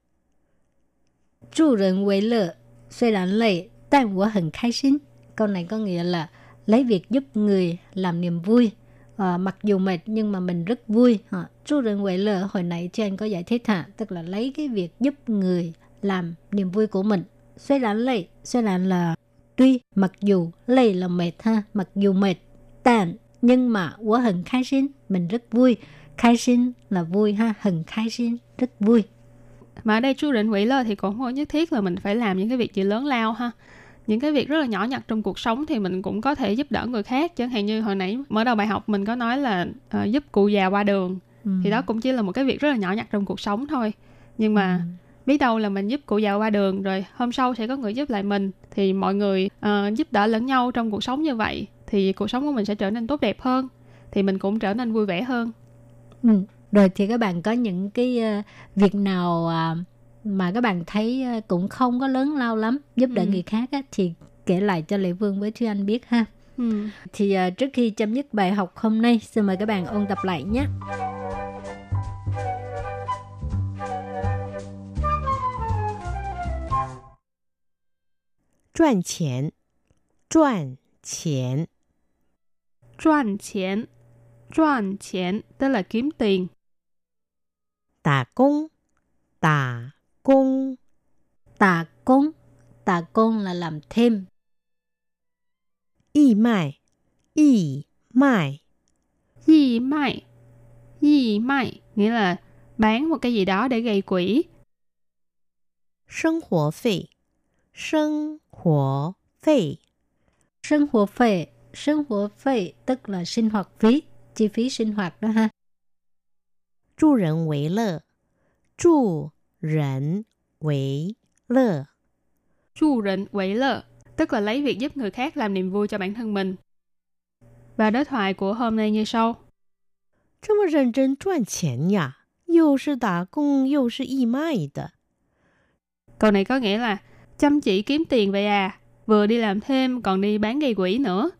助人为乐虽然累，但我很开心。Câu này có nghĩa là lấy việc giúp người làm niềm vui. À, mặc dù mệt nhưng mà mình rất vui. Chu rừng quậy lờ hồi nãy trên có giải thích hả? Tức là lấy cái việc giúp người làm niềm vui của mình. Suy lãn lệ, suy lãn là tuy mặc dù lệ là mệt ha, mặc dù mệt, tàn nhưng mà quá hừng khai xin, mình rất vui. Khai xin là vui ha, hừng khai xin, rất vui. Mà ở đây chú định quỷ lơ thì cũng không nhất thiết là mình phải làm những cái việc gì lớn lao ha những cái việc rất là nhỏ nhặt trong cuộc sống thì mình cũng có thể giúp đỡ người khác chẳng hạn như hồi nãy mở đầu bài học mình có nói là uh, giúp cụ già qua đường ừ. thì đó cũng chỉ là một cái việc rất là nhỏ nhặt trong cuộc sống thôi nhưng mà ừ. Biết đâu là mình giúp cụ già qua đường rồi hôm sau sẽ có người giúp lại mình thì mọi người uh, giúp đỡ lẫn nhau trong cuộc sống như vậy thì cuộc sống của mình sẽ trở nên tốt đẹp hơn thì mình cũng trở nên vui vẻ hơn ừ. rồi thì các bạn có những cái uh, việc nào uh, mà các bạn thấy ờ, cũng không có lớn lao lắm giúp đỡ ừ. người khác á, thì kể lại cho Lệ Vương với Thúy Anh biết ha. Ừ. Thì uh, trước khi chấm dứt bài học hôm nay, xin mời các bạn ôn tập lại nhé. 赚钱，赚钱，赚钱，赚钱 tức là kiếm tiền. 打工，打 công tà công tà công là làm thêm y mai y mai y mai y mai nghĩa là bán một cái gì đó để gây quỹ sinh hoạt phí sinh hoạt phí sinh hoạt phí sinh hoạt phí tức là sinh hoạt phí chi phí sinh hoạt đó ha 助人为乐助人为乐助人为乐 tức là lấy việc giúp người khác làm niềm vui cho bản thân mình. Và đối thoại của hôm nay như sau. 这么认真赚钱呀，又是打工又是义卖的。Câu này có nghĩa là chăm chỉ kiếm tiền vậy à, vừa đi làm thêm còn đi bán gây quỹ nữa.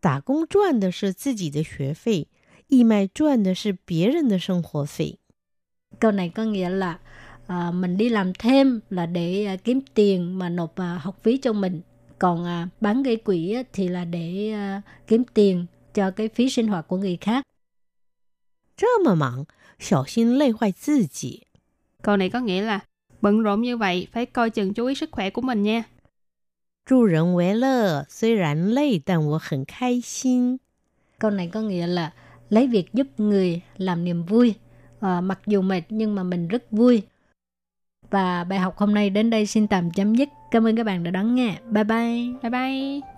打工赚的是自己的学费，义卖赚的是别人的生活费。câu này có nghĩa là à, mình đi làm thêm là để à, kiếm tiền mà nộp à, học phí cho mình còn à, bán gây quỹ á, thì là để à, kiếm tiền cho cái phí sinh hoạt của người khác. 这么忙，小心累坏自己。Câu này có nghĩa là bận rộn như vậy phải coi chừng chú ý sức khỏe của mình nha. 助人为乐虽然累，但我很开心。 Câu này có nghĩa là lấy việc giúp người làm niềm vui à, mặc dù mệt nhưng mà mình rất vui và bài học hôm nay đến đây xin tạm chấm dứt cảm ơn các bạn đã đón nghe bye bye bye bye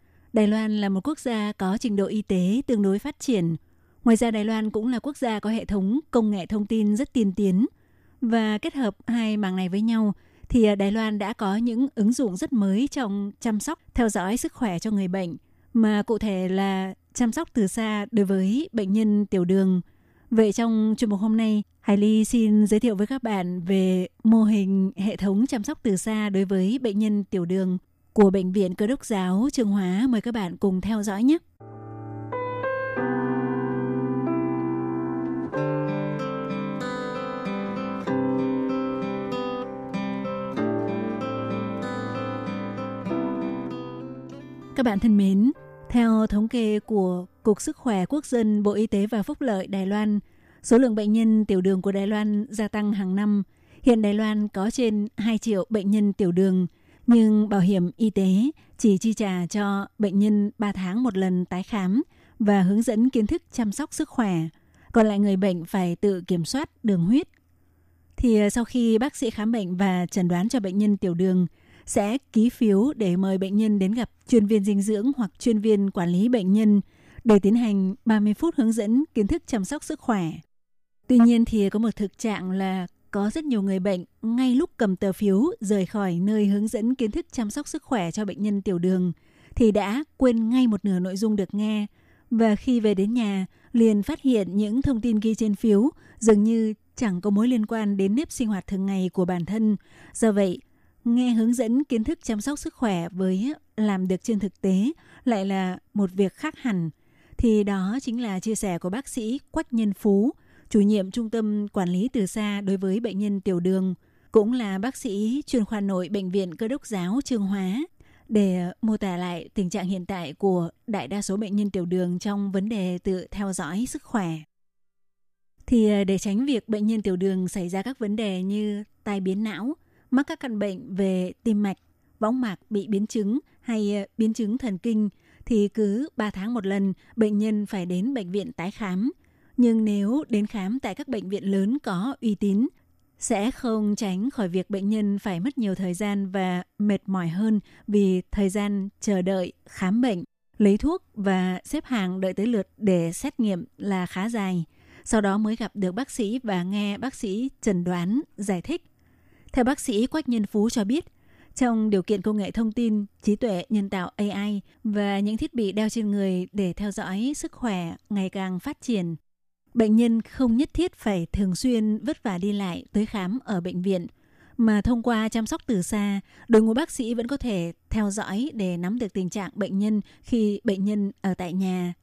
Đài Loan là một quốc gia có trình độ y tế tương đối phát triển. Ngoài ra Đài Loan cũng là quốc gia có hệ thống công nghệ thông tin rất tiên tiến. Và kết hợp hai mảng này với nhau thì à, Đài Loan đã có những ứng dụng rất mới trong chăm sóc, theo dõi sức khỏe cho người bệnh. Mà cụ thể là chăm sóc từ xa đối với bệnh nhân tiểu đường. Vậy trong chuyên mục hôm nay, Hải Ly xin giới thiệu với các bạn về mô hình hệ thống chăm sóc từ xa đối với bệnh nhân tiểu đường của Bệnh viện Cơ đốc giáo Trường Hóa. Mời các bạn cùng theo dõi nhé. Các bạn thân mến, theo thống kê của Cục Sức khỏe Quốc dân Bộ Y tế và Phúc lợi Đài Loan, số lượng bệnh nhân tiểu đường của Đài Loan gia tăng hàng năm. Hiện Đài Loan có trên 2 triệu bệnh nhân tiểu đường, nhưng bảo hiểm y tế chỉ chi trả cho bệnh nhân 3 tháng một lần tái khám và hướng dẫn kiến thức chăm sóc sức khỏe. Còn lại người bệnh phải tự kiểm soát đường huyết. Thì ờ, sau khi bác sĩ khám bệnh và chẩn đoán cho bệnh nhân tiểu đường, sẽ ký phiếu để mời bệnh nhân đến gặp chuyên viên dinh dưỡng hoặc chuyên viên quản lý bệnh nhân để tiến hành 30 phút hướng dẫn kiến thức chăm sóc sức khỏe. Tuy nhiên thì có một thực trạng là có rất nhiều người bệnh ngay lúc cầm tờ phiếu rời khỏi nơi hướng dẫn kiến thức chăm sóc sức khỏe cho bệnh nhân tiểu đường thì đã quên ngay một nửa nội dung được nghe và khi về đến nhà liền phát hiện những thông tin ghi trên phiếu dường như chẳng có mối liên quan đến nếp sinh hoạt thường ngày của bản thân. Do vậy, nghe hướng dẫn kiến thức chăm sóc sức khỏe với làm được trên thực tế lại là một việc khác hẳn. Thì đó chính là chia sẻ của bác sĩ Quách Nhân Phú, chủ nhiệm trung tâm quản lý từ xa đối với bệnh nhân tiểu đường, cũng là bác sĩ chuyên khoa nội bệnh viện cơ đốc giáo Trương Hóa để mô tả lại tình trạng hiện tại của đại đa số bệnh nhân tiểu đường trong vấn đề tự theo dõi sức khỏe. Thì à, để tránh việc bệnh nhân tiểu đường xảy ra các vấn đề như tai biến não, mắc các căn bệnh về tim mạch, võng mạc bị biến chứng hay à, biến chứng thần kinh thì cứ 3 tháng một lần bệnh nhân phải đến bệnh viện tái khám. Nhưng nếu đến khám tại các bệnh viện lớn có uy tín sẽ không tránh khỏi việc bệnh nhân phải mất nhiều thời gian và mệt mỏi hơn vì thời gian chờ đợi khám bệnh, lấy thuốc và xếp hàng đợi tới lượt để xét nghiệm là khá dài. Sau đó mới gặp được bác sĩ và nghe bác sĩ chẩn đoán, giải thích. Theo bác sĩ Quách Nhân Phú cho biết, trong điều kiện công nghệ thông tin, trí tuệ nhân tạo AI và những thiết bị đeo trên người để theo dõi sức khỏe ngày càng phát triển, bệnh nhân không nhất thiết phải thường xuyên vất vả đi lại tới khám ở bệnh viện, mà thông qua chăm sóc từ xa, đội ngũ bác sĩ vẫn có thể theo dõi để nắm được tình trạng bệnh nhân khi bệnh nhân ở tại nhà.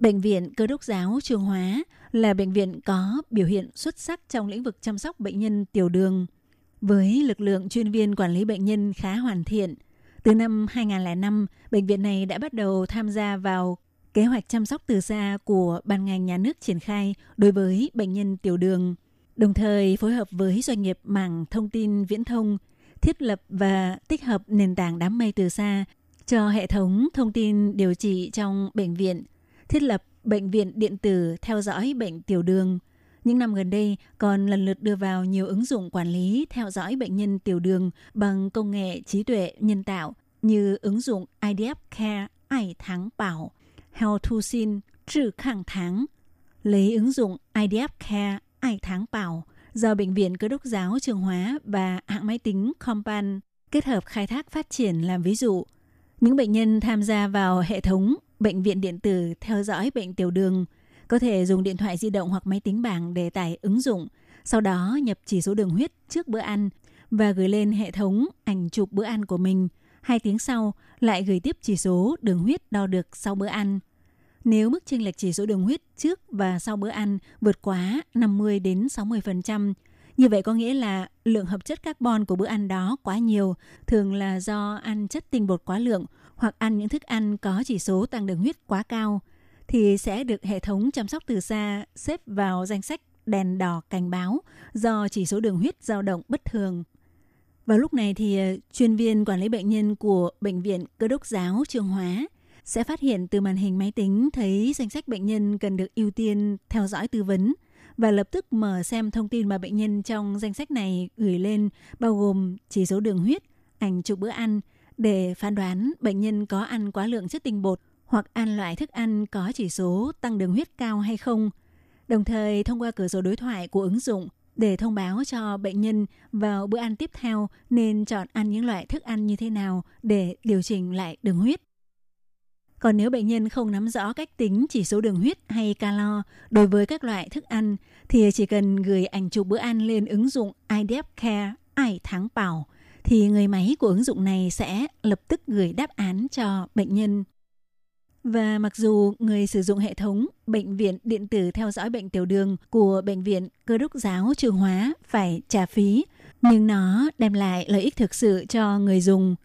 Bệnh viện Cơ đốc giáo Trường Hóa là bệnh viện có biểu hiện xuất sắc trong lĩnh vực chăm sóc bệnh nhân tiểu đường – với lực lượng chuyên viên quản lý bệnh nhân khá hoàn thiện, từ năm 2005, bệnh viện này đã bắt đầu tham gia vào kế hoạch chăm sóc từ xa của ban ngành nhà nước triển khai đối với bệnh nhân tiểu đường, đồng thời phối hợp với doanh nghiệp mảng thông tin viễn thông thiết lập và tích hợp nền tảng đám mây từ xa cho hệ thống thông tin điều trị trong bệnh viện, thiết lập bệnh viện điện tử theo dõi bệnh tiểu đường – những năm gần đây còn lần lượt đưa vào nhiều ứng dụng quản lý theo dõi bệnh nhân tiểu đường bằng công nghệ trí tuệ nhân tạo như ứng dụng IDF Care Ai Tháng Bảo, Health to Sin Trừ Khẳng Tháng. Lấy ứng dụng IDF Care Ai Tháng Bảo do Bệnh viện Cơ đốc giáo Trường Hóa và hãng máy tính Compan kết hợp khai thác phát triển làm ví dụ. Những bệnh nhân tham gia vào hệ thống bệnh viện điện tử theo dõi bệnh tiểu đường có thể dùng điện thoại di động hoặc máy tính bảng để tải ứng dụng, sau đó nhập chỉ số đường huyết trước bữa ăn và gửi lên hệ thống ảnh chụp bữa ăn của mình. Hai tiếng sau lại gửi tiếp chỉ số đường huyết đo được sau bữa ăn. Nếu mức chênh lệch chỉ số đường huyết trước và sau bữa ăn vượt quá 50 đến 60%, như vậy có nghĩa là lượng hợp chất carbon của bữa ăn đó quá nhiều, thường là do ăn chất tinh bột quá lượng hoặc ăn những thức ăn có chỉ số tăng đường huyết quá cao thì sẽ được hệ thống chăm sóc từ xa xếp vào danh sách đèn đỏ cảnh báo do chỉ số đường huyết dao động bất thường. Vào lúc này thì ờ, chuyên viên quản lý bệnh nhân của bệnh viện Cơ đốc giáo Trường Hóa sẽ phát hiện từ màn hình máy tính thấy danh sách bệnh nhân cần được ưu tiên theo dõi tư vấn và lập tức mở xem thông tin mà bệnh nhân trong danh sách này gửi lên bao gồm chỉ số đường huyết, ảnh chụp bữa ăn để phán đoán bệnh nhân có ăn quá lượng chất tinh bột hoặc ăn loại thức ăn có chỉ số tăng đường huyết cao hay không. Đồng thời thông qua cửa sổ đối thoại của ứng dụng để thông báo cho bệnh nhân vào bữa ăn tiếp theo nên chọn ăn những loại thức ăn như thế nào để điều chỉnh lại đường huyết. Còn nếu bệnh nhân không nắm rõ cách tính chỉ số đường huyết hay calo đối với các loại thức ăn thì chỉ cần gửi ảnh chụp bữa ăn lên ứng dụng IDF Care, Ai Tháng Bảo thì người máy của ứng dụng này sẽ lập tức gửi đáp án cho bệnh nhân. Và mặc dù người sử dụng hệ thống bệnh viện điện tử theo dõi bệnh tiểu đường của bệnh viện cơ đốc giáo trường hóa phải trả phí, nhưng nó đem lại lợi ích thực sự cho người dùng.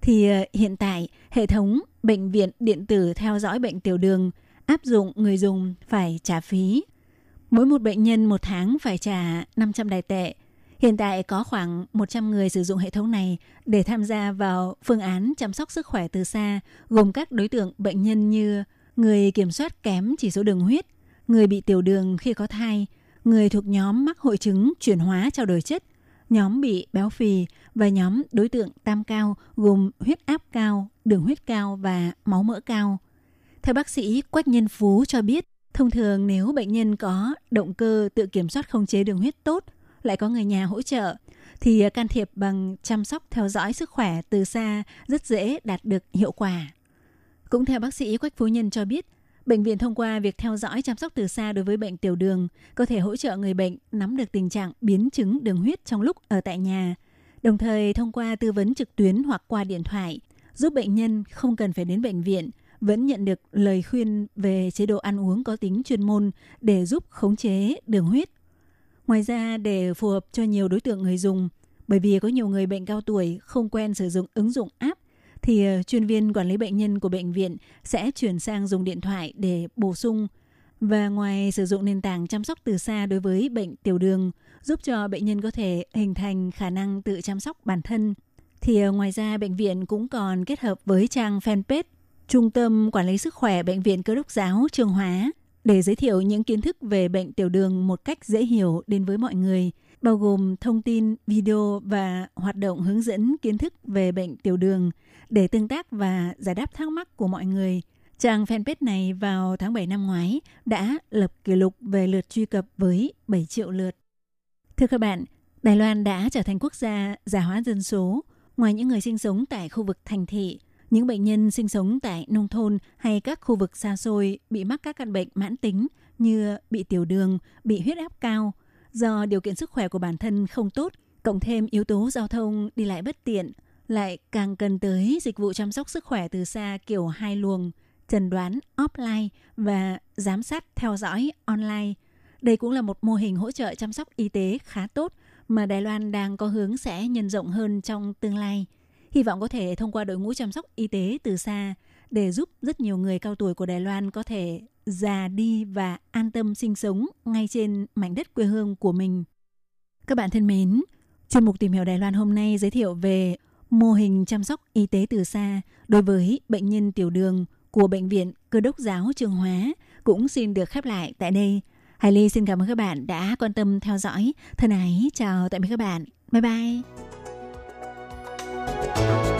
Thì ờ, hiện tại, hệ thống bệnh viện điện tử theo dõi bệnh tiểu đường áp dụng người dùng phải trả phí. Mỗi một bệnh nhân một tháng phải trả 500 đài tệ. Hiện tại có khoảng 100 người sử dụng hệ thống này để tham gia vào phương án chăm sóc sức khỏe từ xa, gồm các đối tượng bệnh nhân như người kiểm soát kém chỉ số đường huyết, người bị tiểu đường khi có thai, người thuộc nhóm mắc hội chứng chuyển hóa trao đổi chất, nhóm bị béo phì và nhóm đối tượng tam cao gồm huyết áp cao, đường huyết cao và máu mỡ cao. Theo bác sĩ Quách Nhân Phú cho biết, thông thường nếu bệnh nhân có động cơ tự kiểm soát không chế đường huyết tốt, lại có người nhà hỗ trợ, thì à, can thiệp bằng chăm sóc theo dõi sức khỏe từ xa rất dễ đạt được hiệu quả. Cũng theo bác sĩ Quách Phú Nhân cho biết, Bệnh viện thông qua việc theo dõi chăm sóc từ xa đối với bệnh tiểu đường có thể hỗ trợ người bệnh nắm được tình trạng biến chứng đường huyết trong lúc ở tại nhà, đồng thời thông qua tư vấn trực tuyến hoặc qua điện thoại, giúp bệnh nhân không cần phải đến bệnh viện vẫn nhận được lời khuyên về chế độ ăn uống có tính chuyên môn để giúp khống chế đường huyết. Ngoài ra, để phù hợp cho nhiều đối tượng người dùng, bởi vì có nhiều người bệnh cao tuổi không quen sử dụng ứng dụng app thì ờ, chuyên viên quản lý bệnh nhân của bệnh viện sẽ chuyển sang dùng điện thoại để bổ sung. Và ngoài sử dụng nền tảng chăm sóc từ xa đối với bệnh tiểu đường giúp cho bệnh nhân có thể hình thành khả năng tự chăm sóc bản thân thì ờ, ngoài ra bệnh viện cũng còn kết hợp với trang fanpage Trung tâm Quản lý Sức khỏe Bệnh viện Cơ đốc giáo Trường Hóa để giới thiệu những kiến thức về bệnh tiểu đường một cách dễ hiểu đến với mọi người, bao gồm thông tin, video và hoạt động hướng dẫn kiến thức về bệnh tiểu đường để tương tác và giải đáp thắc mắc của mọi người. Trang fanpage này vào tháng 7 năm ngoái đã lập kỷ lục về lượt truy cập với 7 triệu lượt. Thưa các bạn, Đài Loan đã trở thành quốc gia già hóa dân số. Ngoài những người sinh sống tại khu vực thành thị, những bệnh nhân sinh sống tại nông thôn hay các khu vực xa xôi bị mắc các căn bệnh mãn tính như bị tiểu đường, bị huyết áp cao, do điều kiện sức khỏe của bản thân không tốt, cộng thêm yếu tố giao thông đi lại bất tiện, lại càng cần tới dịch vụ chăm sóc sức khỏe từ xa kiểu hai luồng, trần đoán offline và giám sát theo dõi online. Đây cũng là một mô hình hỗ trợ chăm sóc y tế khá tốt mà Đài Loan đang có hướng sẽ nhân rộng hơn trong tương lai. Hy vọng có thể thông qua đội ngũ chăm sóc y tế từ xa để giúp rất nhiều người cao tuổi của Đài Loan có thể già đi và an tâm sinh sống ngay trên mảnh đất quê hương của mình. Các bạn thân mến, chuyên mục tìm hiểu Đài Loan hôm nay giới thiệu về mô hình chăm sóc y tế từ xa đối với bệnh nhân tiểu đường của Bệnh viện Cơ đốc giáo Trường Hóa cũng xin được khép lại tại đây. Hải Ly xin cảm ơn các bạn đã quan tâm theo dõi. Thân ái, chào tạm biệt các bạn. Bye bye. Quý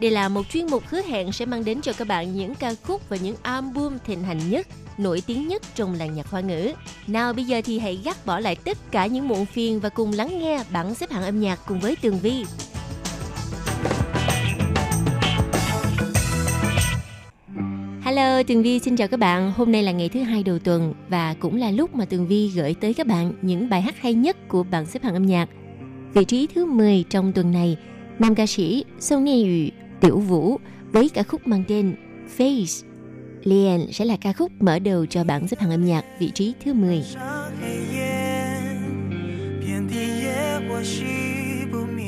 Đây là một chuyên mục hứa hẹn sẽ mang đến cho các bạn những ca khúc và những album thịnh hành nhất, nổi tiếng nhất trong làng nhạc hoa ngữ. Nào bây giờ thì hãy gác bỏ lại tất cả những muộn phiền và cùng lắng nghe bảng xếp hạng âm nhạc cùng với Tường Vi. Hello, Tường Vi xin chào các bạn. Hôm nay là ngày thứ hai đầu tuần và cũng là lúc mà Tường Vi gửi tới các bạn những bài hát hay nhất của bảng xếp hạng âm nhạc. Vị trí thứ 10 trong tuần này, nam ca sĩ Song Niên Yu Tiểu Vũ với ca khúc mang tên Face. Liền sẽ là ca khúc mở đầu cho bảng xếp hạng âm nhạc vị trí thứ 10. 黑夜，遍地野火熄不灭。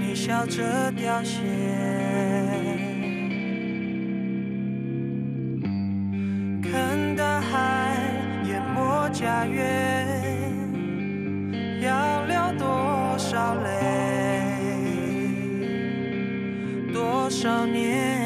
你笑着凋谢，看大海淹没家园，要流多少泪， 多少年。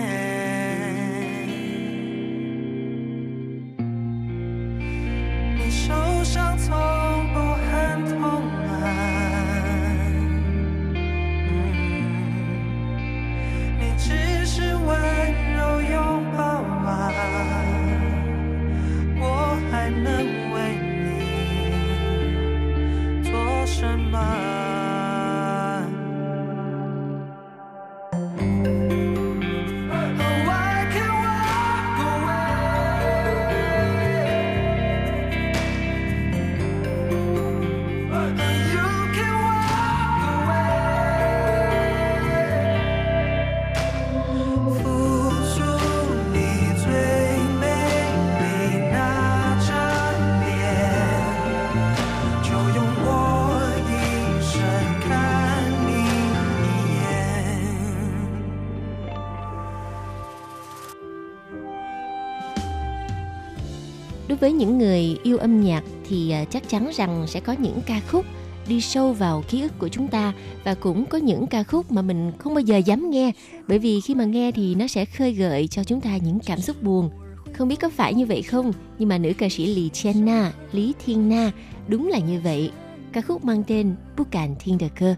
Với những người yêu âm nhạc thì à, chắc chắn rằng sẽ có những ca khúc đi sâu vào ký ức của chúng ta và cũng có những ca khúc mà mình không bao giờ dám nghe bởi vì khi mà nghe thì nó sẽ khơi gợi cho chúng ta những cảm xúc buồn. Không biết có phải như vậy không? Nhưng mà nữ ca sĩ Lý Chen Na, Lý Thiên Na đúng là như vậy. Ca khúc mang tên Bu Cạn Thiên Đờ Cơ.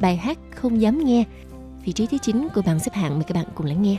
Bài hát không dám nghe. Vị trí thứ 9 của bảng xếp hạng mời các bạn cùng lắng nghe.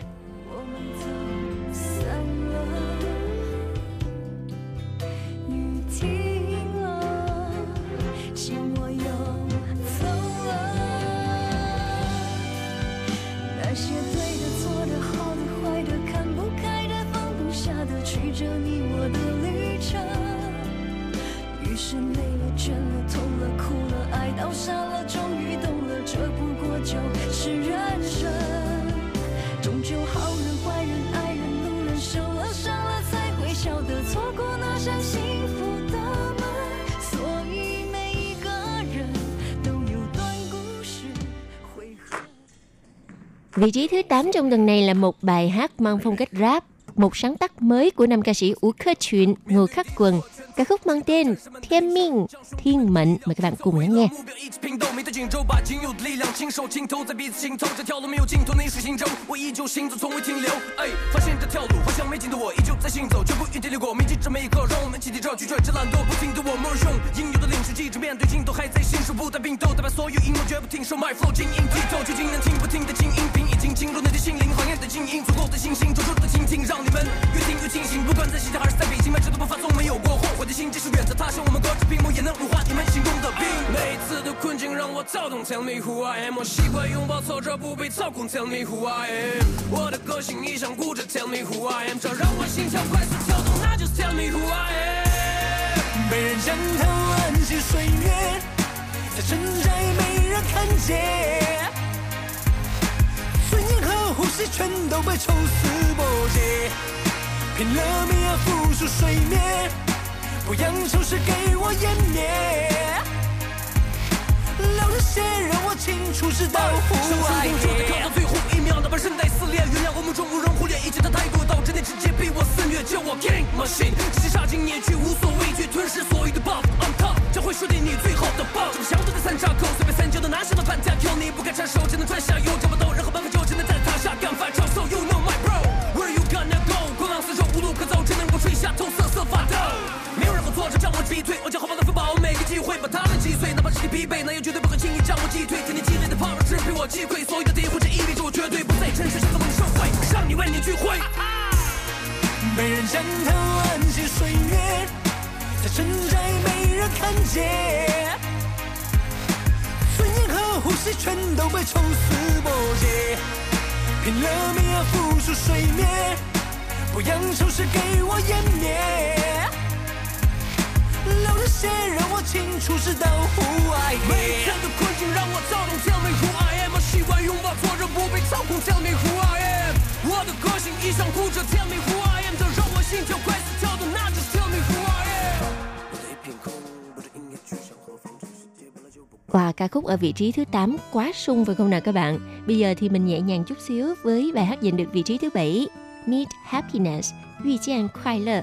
Vị trí thứ 8 trong tuần này là một bài hát mang phong cách rap, một sáng tác mới của nam ca sĩ Ú Khơ Chuyện, Ngô Khắc Quần. Ca khúc mang tên Thiên Minh, Thiên Mệnh. Mời các bạn cùng lắng nghe. 一起拼斗，没得荆州，把仅有的力量亲手浸透在彼此心头。这条路没有尽头，那是行舟，我依旧行走，从未停留。哎，发现这条路好像没尽头，我依旧在行走，绝不原地溜过。铭记着每一刻，让我们齐提着拒绝这懒惰，不停地我们用应有的领受，记着面对尽头，还在信守，不带并斗，打败所有阴谋，绝不停手。My flow 晶莹剔透，究竟能听不听得进音频，已经进入你的心灵，行业的精英，足够的信心，专注的倾听，让你们越听越清醒。不管在西天还是在北京，迈着的步伐从没有过后悔的心，即使远在他乡，我们隔着屏幕也能融化你们心中的冰。每次的困境让我躁动，Tell me who I am，我习惯拥抱挫折，不被操控，Tell me who I am。我的个性一向固执，Tell me who I am，这让我心跳快速跳动，那就是 Tell me who I am。被人将头安息睡眠，在深宅没人看见，尊严和呼吸全都被抽丝剥茧，拼了命要复述睡眠，不让愁绪给我湮灭，流着血让我清楚知道生 who 生 I 痛就得扛到。最后一秒，哪怕韧带撕裂，原谅我目中无人，忽略一切的态度，导致你直接被我肆虐，叫我 King Machine，直接杀进野区，无所畏惧，吞噬所有的输给你最后的报。这个相对的三岔口，随便三九的拿什么半价扣？你不敢插手，只能转下游，找不到任何办法就只能在塔下干发照。So you know my bro，where you gonna go？滚浪四周无路可走，只能够吹下头瑟瑟发抖。没有任何挫折将我击退，我将后方的福把握每个机会，把他们击碎，哪怕身体疲惫，那也绝对不会轻易将我击退。天天积累的 power 只陪我击溃所有的诋毁，这意味着我绝对不再沉睡，像个梦社会，让你万念俱灰。没人 jan 探万些岁月，在城寨没人看见，尊严和呼吸全都被抽丝剥茧，拼了命要浮出水面，不让丑事给我湮灭。流着血让我清楚知道 who I 每一 am 天的困境让我躁动，Tell me who I am，我习惯拥抱挫折，不被操控，Tell me who I am。我的个性一向固执，Tell me who I am，这让我心跳快死跳动，那就是 Tell me who I am。不对片空，不知音乐去向何方，这世界本来就不。 Và ca khúc ở vị trí thứ 8 quá sung phải không nào các bạn? Bây giờ thì mình nhẹ nhàng chút xíu với bài hát giành được vị trí thứ 7 Meet Happiness, Duy Jian Khoai Lơ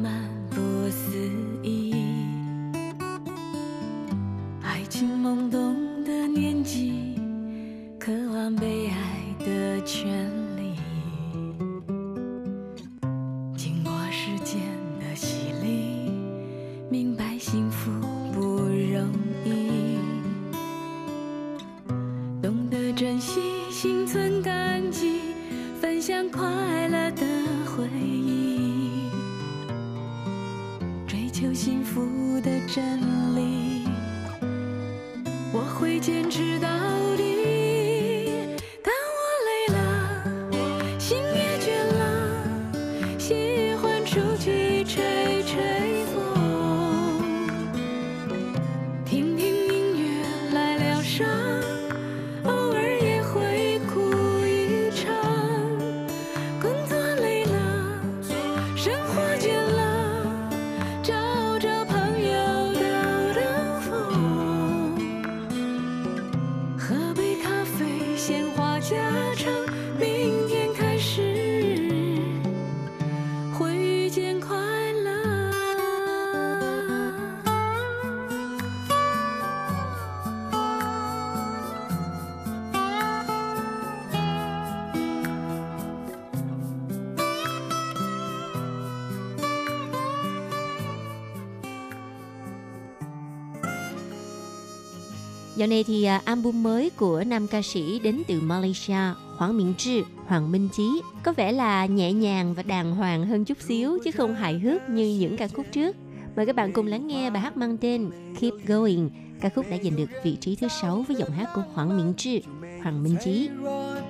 Dạo này thì à, album mới của nam ca sĩ đến từ Malaysia Hoàng Minh Trí, Hoàng Minh Chí có vẻ là nhẹ nhàng và đàng hoàng hơn chút xíu chứ không hài hước như những ca khúc trước. Mời các bạn cùng lắng nghe bài hát mang tên Keep Going. Ca khúc đã giành được vị trí thứ 6 với giọng hát của Hoàng Minh Trí, Hoàng Minh Chí.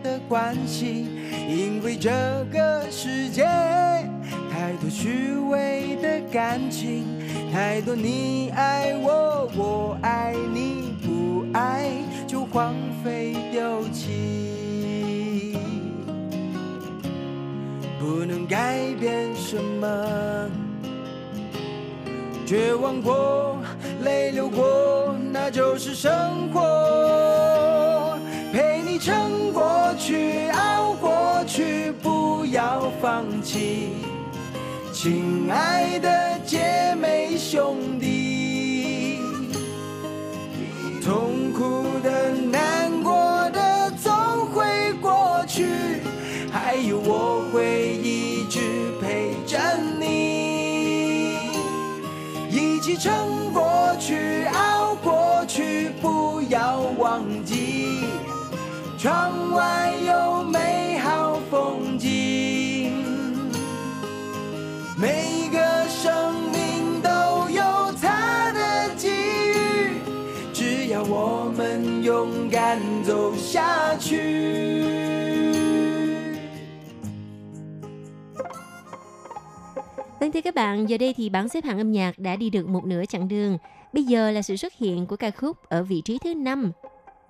的关系，因为这个世界太多虚伪的感情，太多你爱我，我爱你，不 爱就荒废丢弃，不能改变什么。绝望过，泪流过，那就是生活。陪你撑过去，熬过去，不要放弃，亲爱的姐妹兄弟。痛苦的、难过的总会过去，还有我会一直陪着你。一起撑过去，熬过去，不要忘记，窗外有美好风景。每一个生们勇敢走下去。Vâng thưa các bạn, giờ đây thì bảng xếp hạng âm nhạc đã đi được một nửa chặng đường. Bây giờ là sự xuất hiện của ca khúc ở vị trí thứ 5,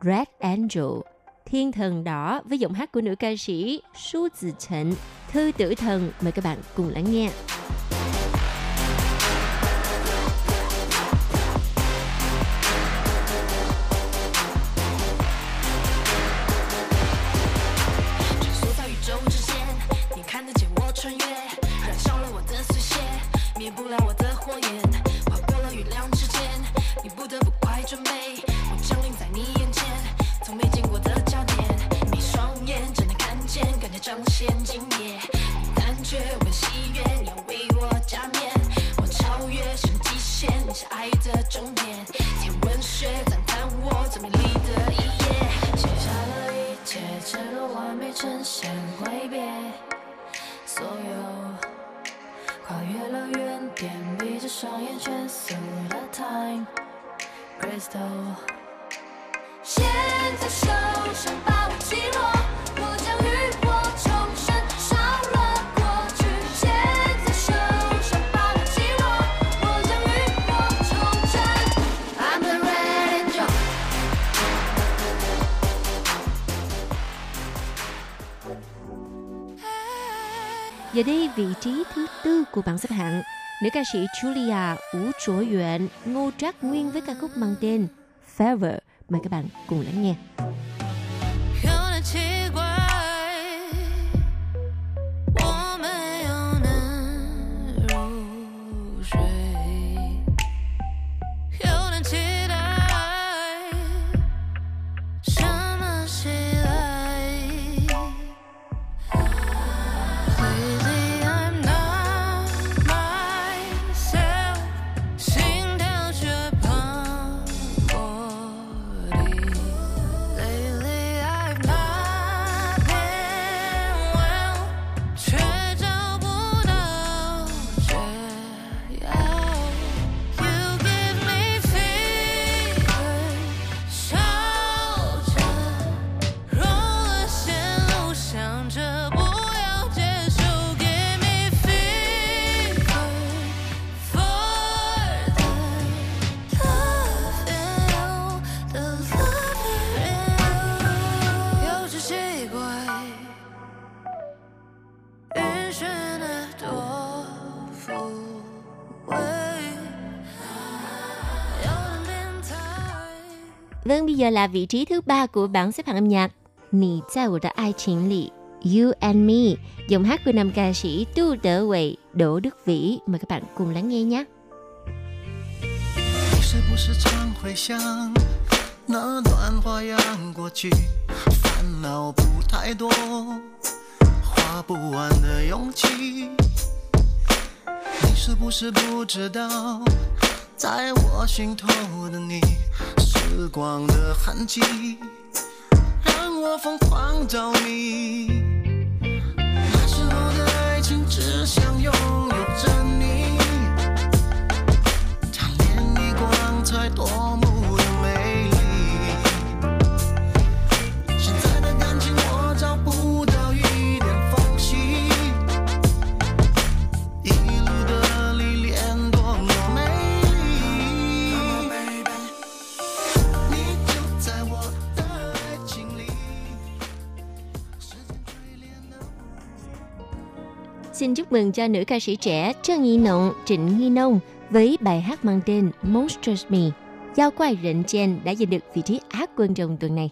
Red Angel, Thiên thần đỏ với giọng hát của nữ ca sĩ Su Zi Chen, Thư tử thần. Mời các bạn cùng lắng nghe. ca sĩ Julia Ú Trổ Duyện, Ngô Trác Nguyên với ca khúc mang tên Fever. Mời các bạn cùng lắng nghe. Vâng, bây giờ là vị trí thứ ba của bảng xếp hạng âm nhạc. Nì tại wo de ai chính lì, You and Me, giọng hát của nam ca sĩ Tu Đỡ Huệ, Đỗ Đức Vĩ. Mời các bạn cùng lắng nghe nhé. 是不是常回想那段花样过去？烦恼不太多，花不完的勇气。你是不是不知道？在我心头的你，时光的痕迹，让我疯狂着迷。那时候的爱情只想拥有着你，贪恋你光彩多。xin chúc mừng cho nữ ca sĩ trẻ Trương Nghi Nộng, Trịnh Nghi Nông với bài hát mang tên Monsters Me. Giao quay Rịnh Chen đã giành được vị trí Á quân trong tuần này.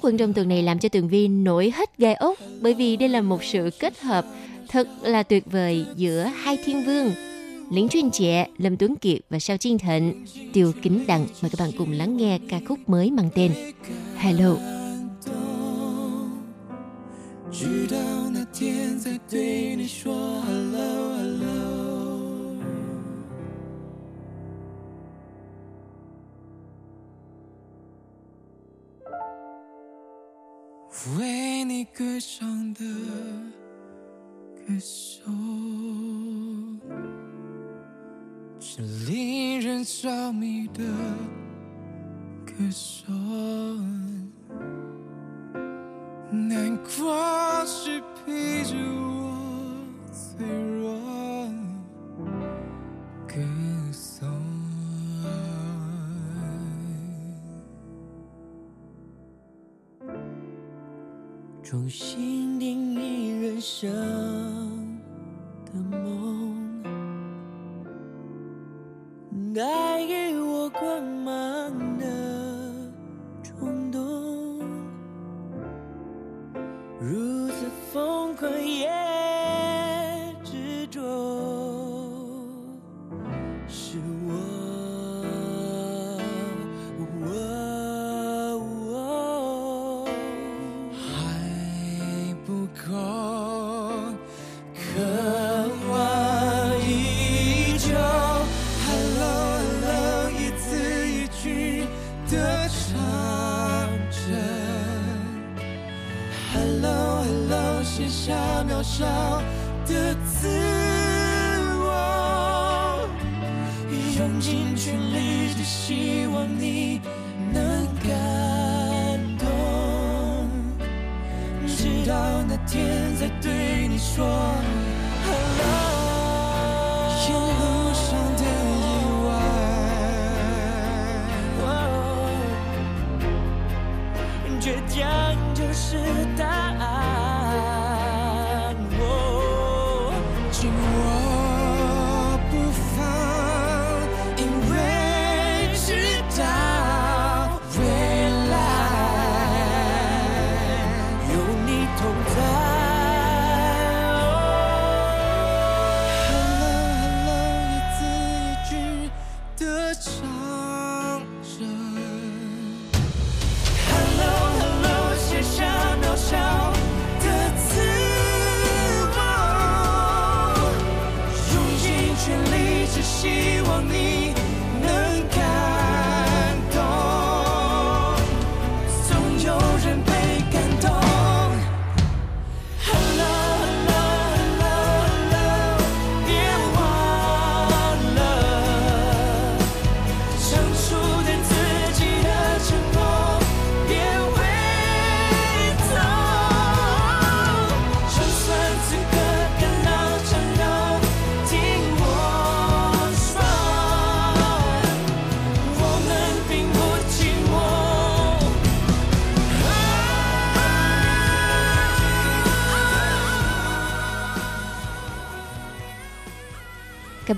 quân trong tuần này làm cho Tường Vi nổi hết gai ốc bởi vì đây là một sự kết hợp thật là tuyệt vời giữa hai thiên vương Lính chuyên trẻ, Lâm Tuấn Kiệt và Sao Chiên Thịnh, Tiêu Kính Đặng. Mời các bạn cùng lắng nghe ca khúc mới mang tên Hello. 直到那天才对你说 hello 为你歌唱的歌手，是令人着迷的歌手。难过中心。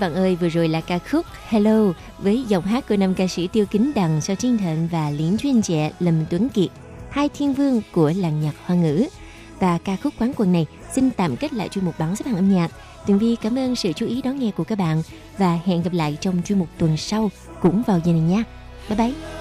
Bạn ơi, vừa rồi là ca khúc Hello với giọng hát của năm ca sĩ Tiêu Kính Đằng, Sao Trinh Thịnh và Liễn Chuyên Trẻ Lâm Tuấn Kiệt, hai thiên vương của làng nhạc hoa ngữ. Và ca khúc quán quân này xin tạm kết lại chuyên mục bảng xếp hạng âm nhạc. Tường Vi cảm ơn sự chú ý đón nghe của các bạn và hẹn gặp lại trong chuyên mục tuần sau cũng vào giờ này nha. Bye bye!